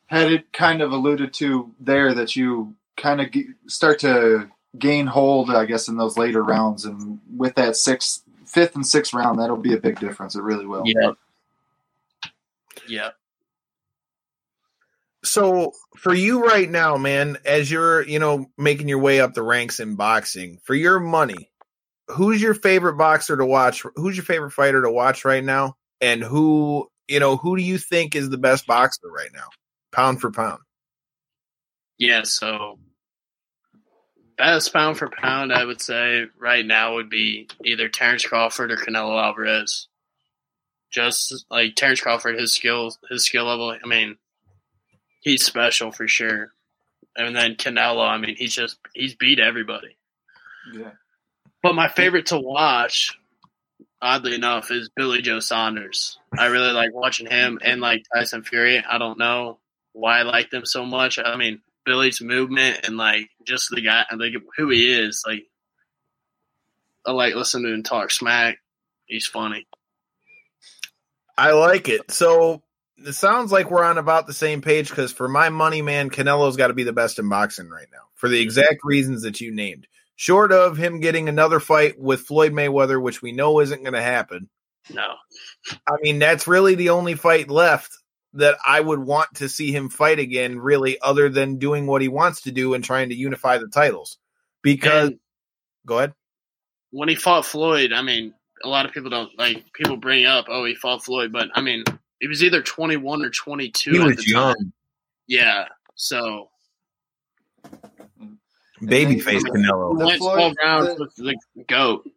had it kind of alluded to there that you kind of g- start to gain hold, I guess, in those later rounds, and with that sixth, fifth, and sixth round, that'll be a big difference. It really will. Yeah. Yeah. So for you right now, man, as you're you know making your way up the ranks in boxing, for your money, who's your favorite boxer to watch? Who's your favorite fighter to watch right now? And who you know who do you think is the best boxer right now, pound for pound? Yeah, so best pound for pound, I would say right now would be either Terrence Crawford or Canelo Alvarez. Just like Terrence Crawford, his skill, his skill level. I mean, he's special for sure. And then Canelo, I mean, he's just he's beat everybody. Yeah. But my favorite to watch, oddly enough, is Billy Joe Saunders. I really like watching him and like Tyson Fury. I don't know why I like them so much. I mean, Billy's movement and like just the guy, and like who he is. Like, I like listening to him talk smack. He's funny. I like it. So it sounds like we're on about the same page because for my money, man, Canelo's got to be the best in boxing right now for the exact reasons that you named. Short of him getting another fight with Floyd Mayweather, which we know isn't going to happen. No, I mean, that's really the only fight left that I would want to see him fight again, really, other than doing what he wants to do and trying to unify the titles. Because, And go ahead. when he fought Floyd, I mean, a lot of people don't like people bring up, oh, he fought Floyd, but I mean, he was either twenty one or twenty two. He at was the young. Time. Yeah, so Babyface The Canelo. The Went Floyd- 12 rounds the- with the goat.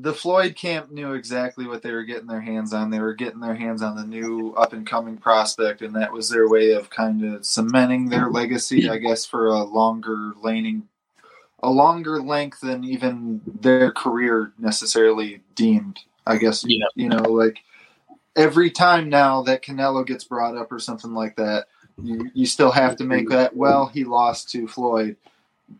The Floyd camp knew exactly what they were getting their hands on. They were getting their hands on the new up and coming prospect, and that was their way of kind of cementing their legacy, I guess, for a longer laning, a longer length than even their career necessarily deemed. I guess Yeah. you know, like every time now that Canelo gets brought up or something like that, you you still have to make that. Well, he lost to Floyd,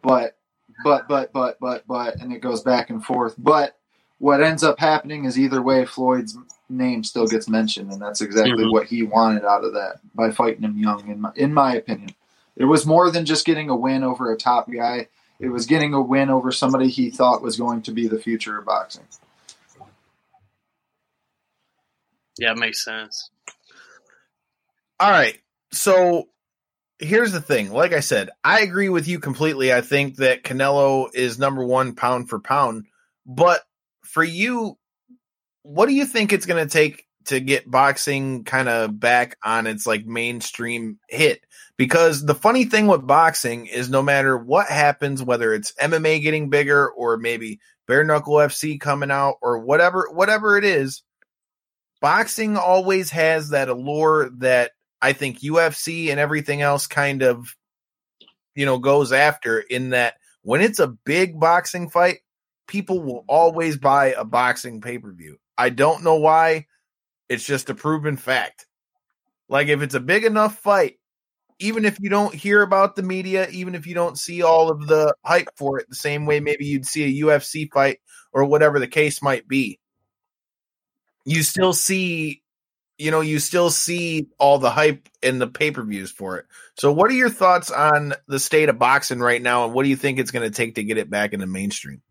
but but but but but but, and it goes back and forth, but what ends up happening is either way, Floyd's name still gets mentioned, and that's exactly Mhm. what he wanted out of that by fighting him young. In my, in my opinion, it was more than just getting a win over a top guy. It was getting a win over somebody he thought was going to be the future of boxing. Yeah, it makes sense. All right. So here's the thing. Like I said, I agree with you completely. I think that Canelo is number one pound for pound. But for you, what do you think it's going to take to get boxing kind of back on its like mainstream hit? Because the funny thing with boxing is no matter what happens, whether it's MMA getting bigger or maybe bare knuckle FC coming out or whatever, whatever it is, boxing always has that allure that I think UFC and everything else kind of, you know, goes after in that when it's a big boxing fight, people will always buy a boxing pay per view. I don't know why. It's just a proven fact. Like if it's a big enough fight, even if you don't hear about the media, even if you don't see all of the hype for it the same way maybe you'd see a UFC fight or whatever the case might be, you still see you know, you still see all the hype and the pay per views for it. So, what are your thoughts on the state of boxing right now, and what do you think it's going to take to get it back in the mainstream?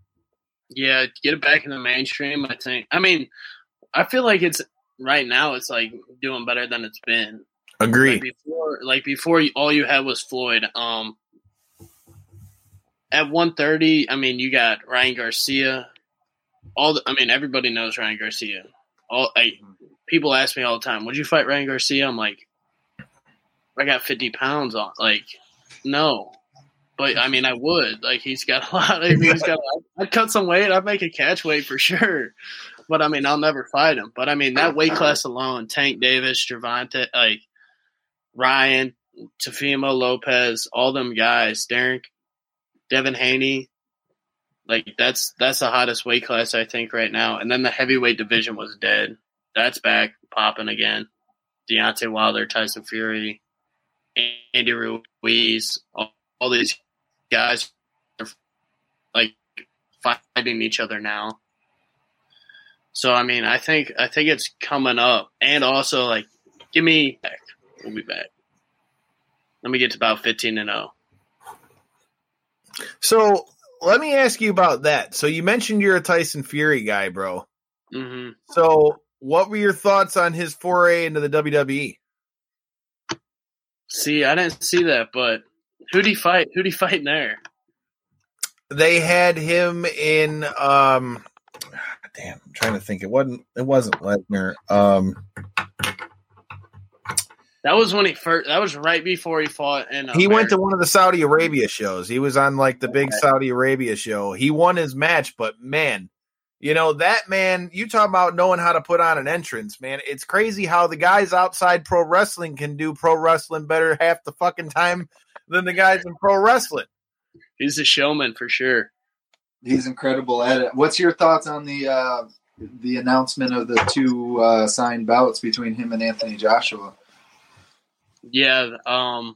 Yeah, get it back in the mainstream, I think. I mean, I feel like it's right now. It's like doing better than it's been. Like before, like before, all you had was Floyd. Um, at one thirty, I mean, you got Ryan Garcia. All the, I mean, everybody knows Ryan Garcia. All I, people ask me all the time, "Would you fight Ryan Garcia?" I'm like, I got fifty pounds on. Like, no, but I mean, I would. Like, he's got a lot. I mean, he's got. I'd cut some weight. I'd make a catch weight for sure. But I mean, I'll never fight him. But I mean, that weight class alone, Tank Davis, Gervonta, like Ryan, Teofimo Lopez, all them guys, Darren, Devin Haney, like that's that's the hottest weight class I think right now. And then the heavyweight division was dead. That's back popping again. Deontay Wilder, Tyson Fury, Andy Ruiz, all, all these guys are like fighting each other now. So I mean, I think I think it's coming up, and also like, give me back. We'll be back. Let me get to about fifteen and oh. zero. So, let me ask you about that. So, you mentioned you're a Tyson Fury guy, bro. Mm-hmm. So, what were your thoughts on his foray into the? WWE? See, I didn't see that, but who'd he fight? Who'd he fight in there? They had him in. um Damn, I'm trying to think. It wasn't. It wasn't Lesnar. Um, That was when he first. That was right before he fought. And he went to one of the Saudi Arabia shows. He was on like the big Okay. Saudi Arabia show. He won his match, but man, you know that man. You talk about knowing how to put on an entrance, man. It's crazy how the guys outside pro wrestling can do pro wrestling better half the fucking time than the guys in pro wrestling. He's a showman for sure. He's incredible at it. What's your thoughts on the uh, the announcement of the two uh, signed bouts between him and Anthony Joshua? Yeah, um,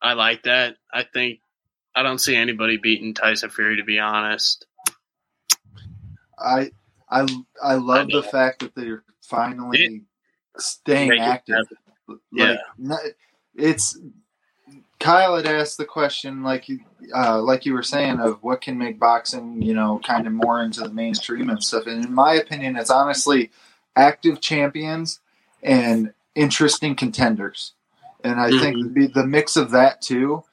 I like that. I think I don't see anybody beating Tyson Fury to be honest. I I I love I know. the fact that they're finally Yeah. staying active. happen. Like, no- it's Kyle had asked the question, like you, uh, like you were saying, of what can make boxing, you know, kind of more into the mainstream and stuff. And in my opinion, it's honestly active champions and interesting contenders. And I think the, the mix of that too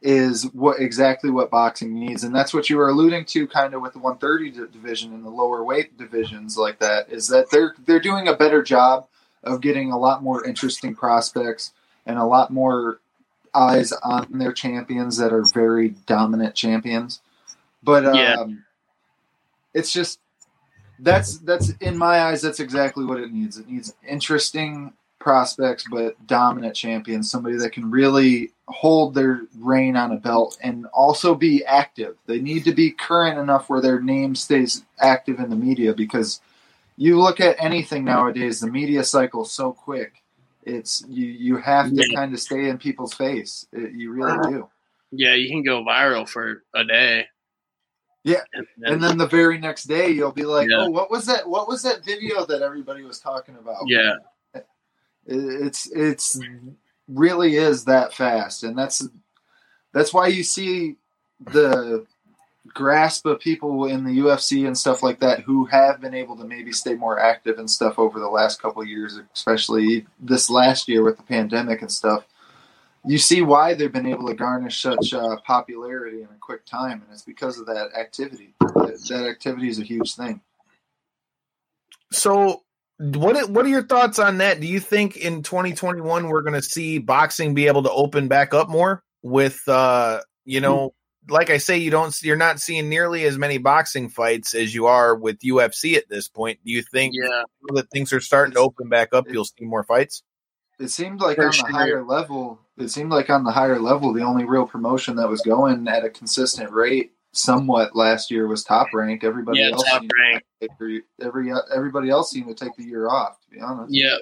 is what exactly what boxing needs, and that's what you were alluding to, kind of with the 130 division and the lower weight divisions like that. Is that they're they're doing a better job of getting a lot more interesting prospects and a lot more eyes on their champions that are very dominant champions. But um, Yeah. it's just that's that's in my eyes that's exactly what it needs. It needs interesting prospects but dominant champions, somebody that can really hold their reign on a belt and also be active. They need to be current enough where their name stays active in the media because you look at anything nowadays, the media cycle is so quick. It's you you have to Yeah. kind of stay in people's face. It, you really uh-huh. do. Yeah, you can go viral for a day. Yeah, And And then the very next day you'll be like, Yeah. "Oh, what was that? What was that video that everybody was talking about?" yeah, It- it's it's really is that fast, and that's that's why you see the grasp of people in the UFC and stuff like that who have been able to maybe stay more active and stuff over the last couple of years, especially this last year with the pandemic and stuff. You see why they've been able to garnish such uh, popularity in a quick time, and it's because of that activity. That, that activity is a huge thing. So, what what are your thoughts on that? Do you think in 2021 we're going to see boxing be able to open back up more with uh, you know, like I say you don't you're not seeing nearly as many boxing fights as you are with UFC at this point. Do you think yeah, that things are starting to open back up you'll see more fights? It seemed like For on sure. the higher level, it seemed like on the higher level, the only real promotion that was going at a consistent rate, somewhat last year, was Top Rank. Everybody Yeah, else, Top Rank. take the- every everybody else seemed to take the year off. To be honest, yeah,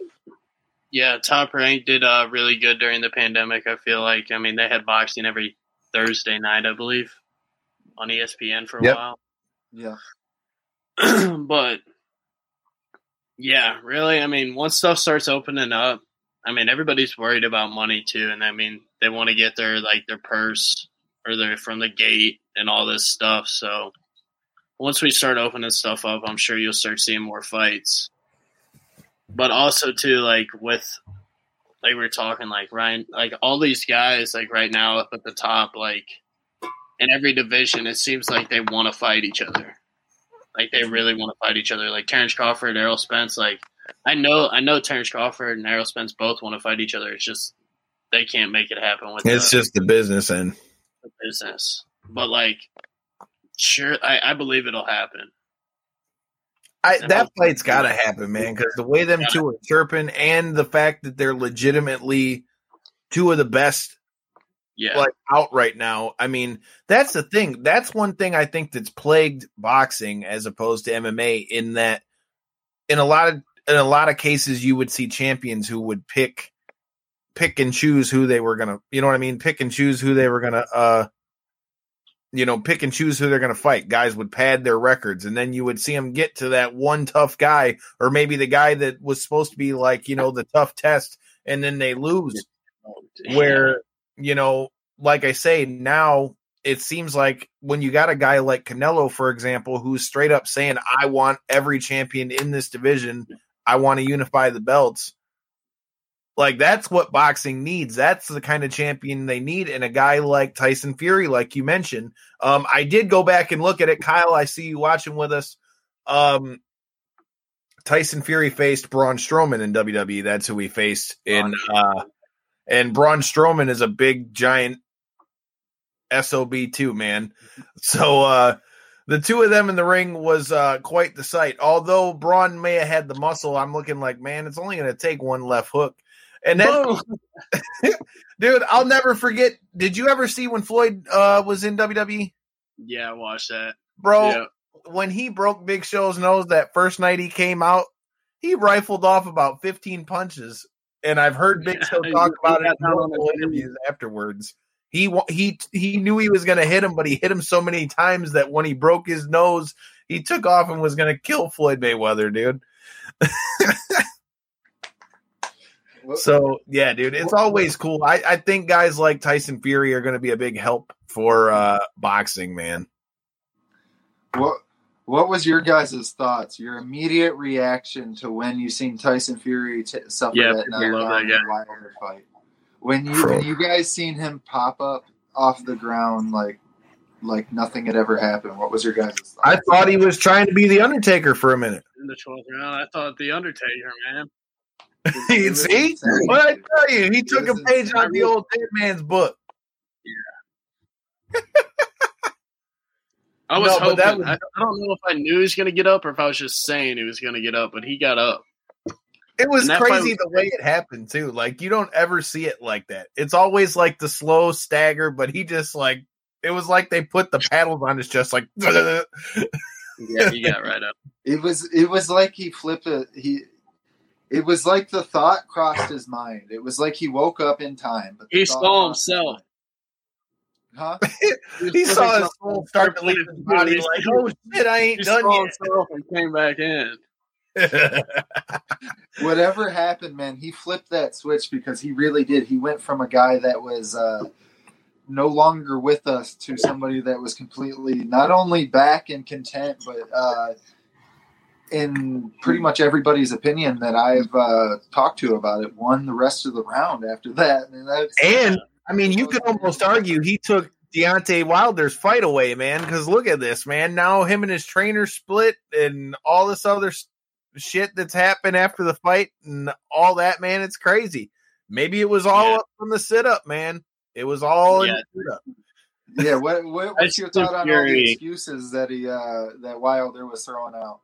yeah. Top Rank did uh, really good during the pandemic. I feel like. I mean, they had boxing every Thursday night, I believe, on ESPN for a Yep. while. yeah, but yeah, really, I mean, once stuff starts opening up, I mean, everybody's worried about money too, and I mean, they want to get their like their purse or their from the gate and all this stuff. So once we start opening stuff up, I'm sure you'll start seeing more fights. But also too, like with like we we're talking, like Ryan, like all these guys, like right now up at the top, like in every division, it seems like they want to fight each other. Like they really want to fight each other. Like Terrence Crawford, and Errol Spence. Like I know, I know Terrence Crawford and Errol Spence both want to fight each other. It's just they can't make it happen with It's the, just the business and the business. But like, sure, I, I believe it'll happen. I, that fight's got to happen, man, because the way them two are chirping and the fact that they're legitimately two of the best Yeah, like out right now. I mean, that's the thing. That's one thing I think that's plagued boxing as opposed to MMA in that in a lot of in a lot of cases you would see champions who would pick pick and choose who they were gonna you know what I mean? Pick and choose who they were gonna uh you know, pick and choose who they're going to fight. Guys would pad their records, and then you would see them get to that one tough guy, or maybe the guy that was supposed to be like, you know, the tough test, and then they lose. Where you know like i say now it seems like when you got a guy like canelo for example who's straight up saying i want every champion in this division. I want to unify the belts like that's what boxing needs that's the kind of champion they need and a guy like tyson fury like you mentioned um i did go back and look at it kyle i see you watching with us um tyson fury faced braun strowman in wwe that's who he faced in uh and Braun Strowman is a big giant sob too, man. So uh the two of them in the ring was uh quite the sight. Although Braun may have had the muscle, I'm looking like, man, it's only going to take one left hook. And then, dude, I'll never forget. Did you ever see when Floyd uh was in WWE, yeah, watch that. bro? Yeah. When he broke Big Show's nose that first night he came out, he rifled off about 15 punches. And I've heard Big Show Yeah, talk about it in multiple interviews afterwards. He he he knew he was going to hit him, but he hit him so many times that when he broke his nose, he took off and was going to kill Floyd Mayweather, dude. So yeah, dude, it's always cool. I, I think guys like Tyson Fury are going to be a big help for uh, boxing, man. What What was your guys' thoughts? Your immediate reaction to when you seen Tyson Fury t- suffer Yeah, that people knockdown love that in the guy. Wilder fight? When you when you guys seen him pop up off the ground like like nothing had ever happened, what was your guys' thoughts? I thought he was trying to be the Undertaker for a minute. In the twelfth round, I thought the Undertaker, man. You see? What I tell you, he took a page out of the old dead man's book. Yeah. I was No, hoping. that was- I, I don't know if I knew he was going to get up or if I was just saying he was going to get up, but he got up. It was And that fight crazy was the way it happened too. Like you don't ever see it like that. It's always like the slow stagger, but he just like it was like they put the paddles on his chest, like Yeah, he got right up. It was it was like he flipped it. He it was like the thought crossed his mind. It was like he woke up in time. But He saw crossed his himself. Huh? he saw his soul start to leave his body. Like, oh shit, I He ain't done saw yet. himself and came back in. Whatever happened, man, he flipped that switch because he really did. He went from a guy that was uh, no longer with us to somebody that was completely not only back and content, but uh, in pretty much everybody's opinion that I've uh, talked to about it, won the rest of the round after that. And that's and I mean, you could almost argue he took Deontay Wilder's fight away, man. Because look at this, man. Now him and his trainer split, and all this other shit that's happened after the fight, and all that, man. It's crazy. Maybe it was all Yeah. up from the sit up, man. It was all in Yeah. the sit up. yeah. What, what, what's your thought on all the excuses that he uh, that Wilder was throwing out?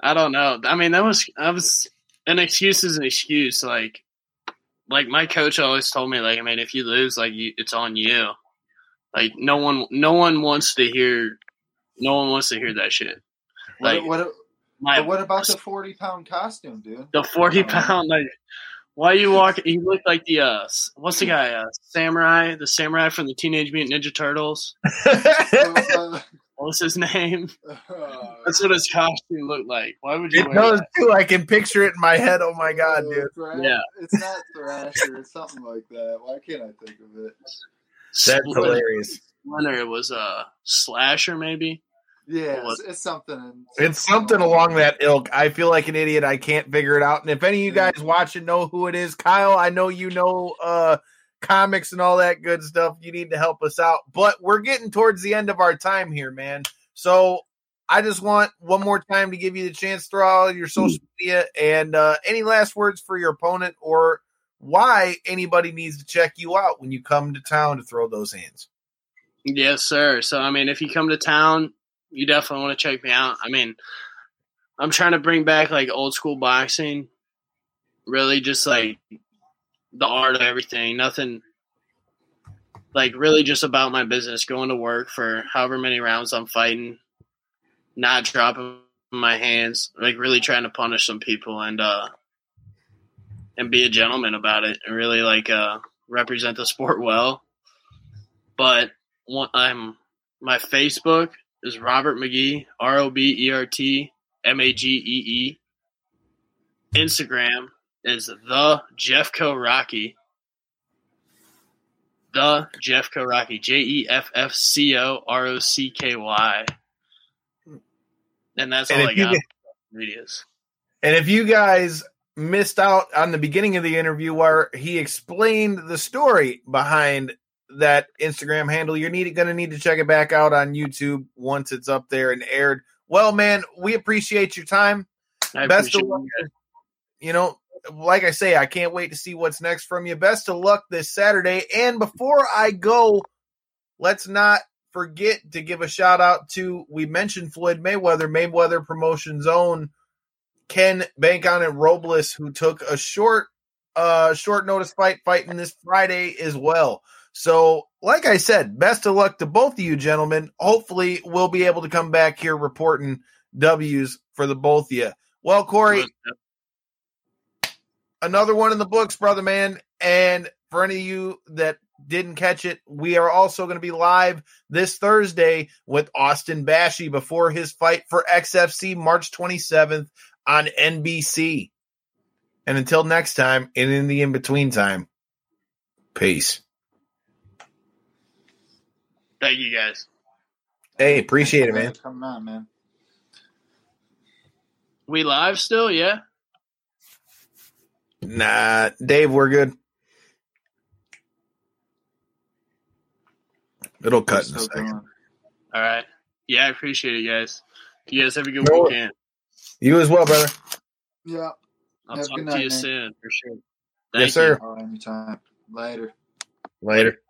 I don't know. I mean, that was I was an excuse is an excuse. Like, like my coach always told me, like, I mean, if you lose, like, you, it's on you. Like, no one, no one wants to hear, no one wants to hear that shit. Like, what, what, my what about the forty pound costume, dude? the forty pound, like, why you walk? He looked like the uh, what's the guy? Uh, samurai, the samurai from the Teenage Mutant Ninja Turtles. What was his name? uh, That's what his costume looked like. Why would you it wear does that? too. I can picture it in my head. Oh my god, uh, dude. Thrash- Yeah. It's not Thrasher. It's something like that. Why can't I think of it? That's Splinter. hilarious. Splinter was a slasher, maybe. Yeah, What? it's, it's something. It's something along that ilk. I feel like an idiot. I can't figure it out. And if any of you guys watching know who it is, Kyle, I know you know uh comics and all that good stuff. You need to help us out. But we're getting towards the end of our time here, man. So I just want one more time to give you the chance to throw out your social media and uh, any last words for your opponent or why anybody needs to check you out when you come to town to throw those hands. Yes, sir. So, I mean, if you come to town, you definitely want to check me out. I mean, I'm trying to bring back like old school boxing, really just like the art of everything. Nothing like really just about my business, going to work for however many rounds I'm fighting, not dropping my hands, like really trying to punish some people and, uh, and be a gentleman about it and really like, uh, represent the sport well. But one, I'm my Facebook is Robert Magee, R O B E R T M A G E E. Instagram is the Jeffco Rocky. The Jeffco Rocky, J E F F C O R O C K Y. And that's And all I got. get- Videos. And if you guys missed out on the beginning of the interview where he explained the story behind that Instagram handle, you're need, going to need to check it back out on YouTube once it's up there and aired. Well, man, we appreciate your time. I Best of luck. You know, like I say, I can't wait to see what's next from you. Best of luck this Saturday. And before I go, let's not forget to give a shout out to we mentioned Floyd Mayweather, Mayweather Promotions own Ken Bank on and Robles, who took a short uh short notice fight fighting this Friday as well. So, like I said, best of luck to both of you gentlemen. Hopefully, we'll be able to come back here reporting W's for the both of you. Well, Corey, another one in the books, brother man. And for any of you that didn't catch it, we are also going to be live this Thursday with Austin Bashi before his fight for XFC March 27th on NBC. And until next time, and in the in between time, peace. Thank you guys. Hey, appreciate it, man. Come on, man. We live still? Yeah. Nah, Dave, we're good. It'll cut in a second. going. All right. Yeah, I appreciate it, guys. You guys have a good No- weekend. You as well, brother. Yeah. I'll Have talk to night, you man. soon for sure. yes, Thank you. sir. All right, anytime. Later. Later.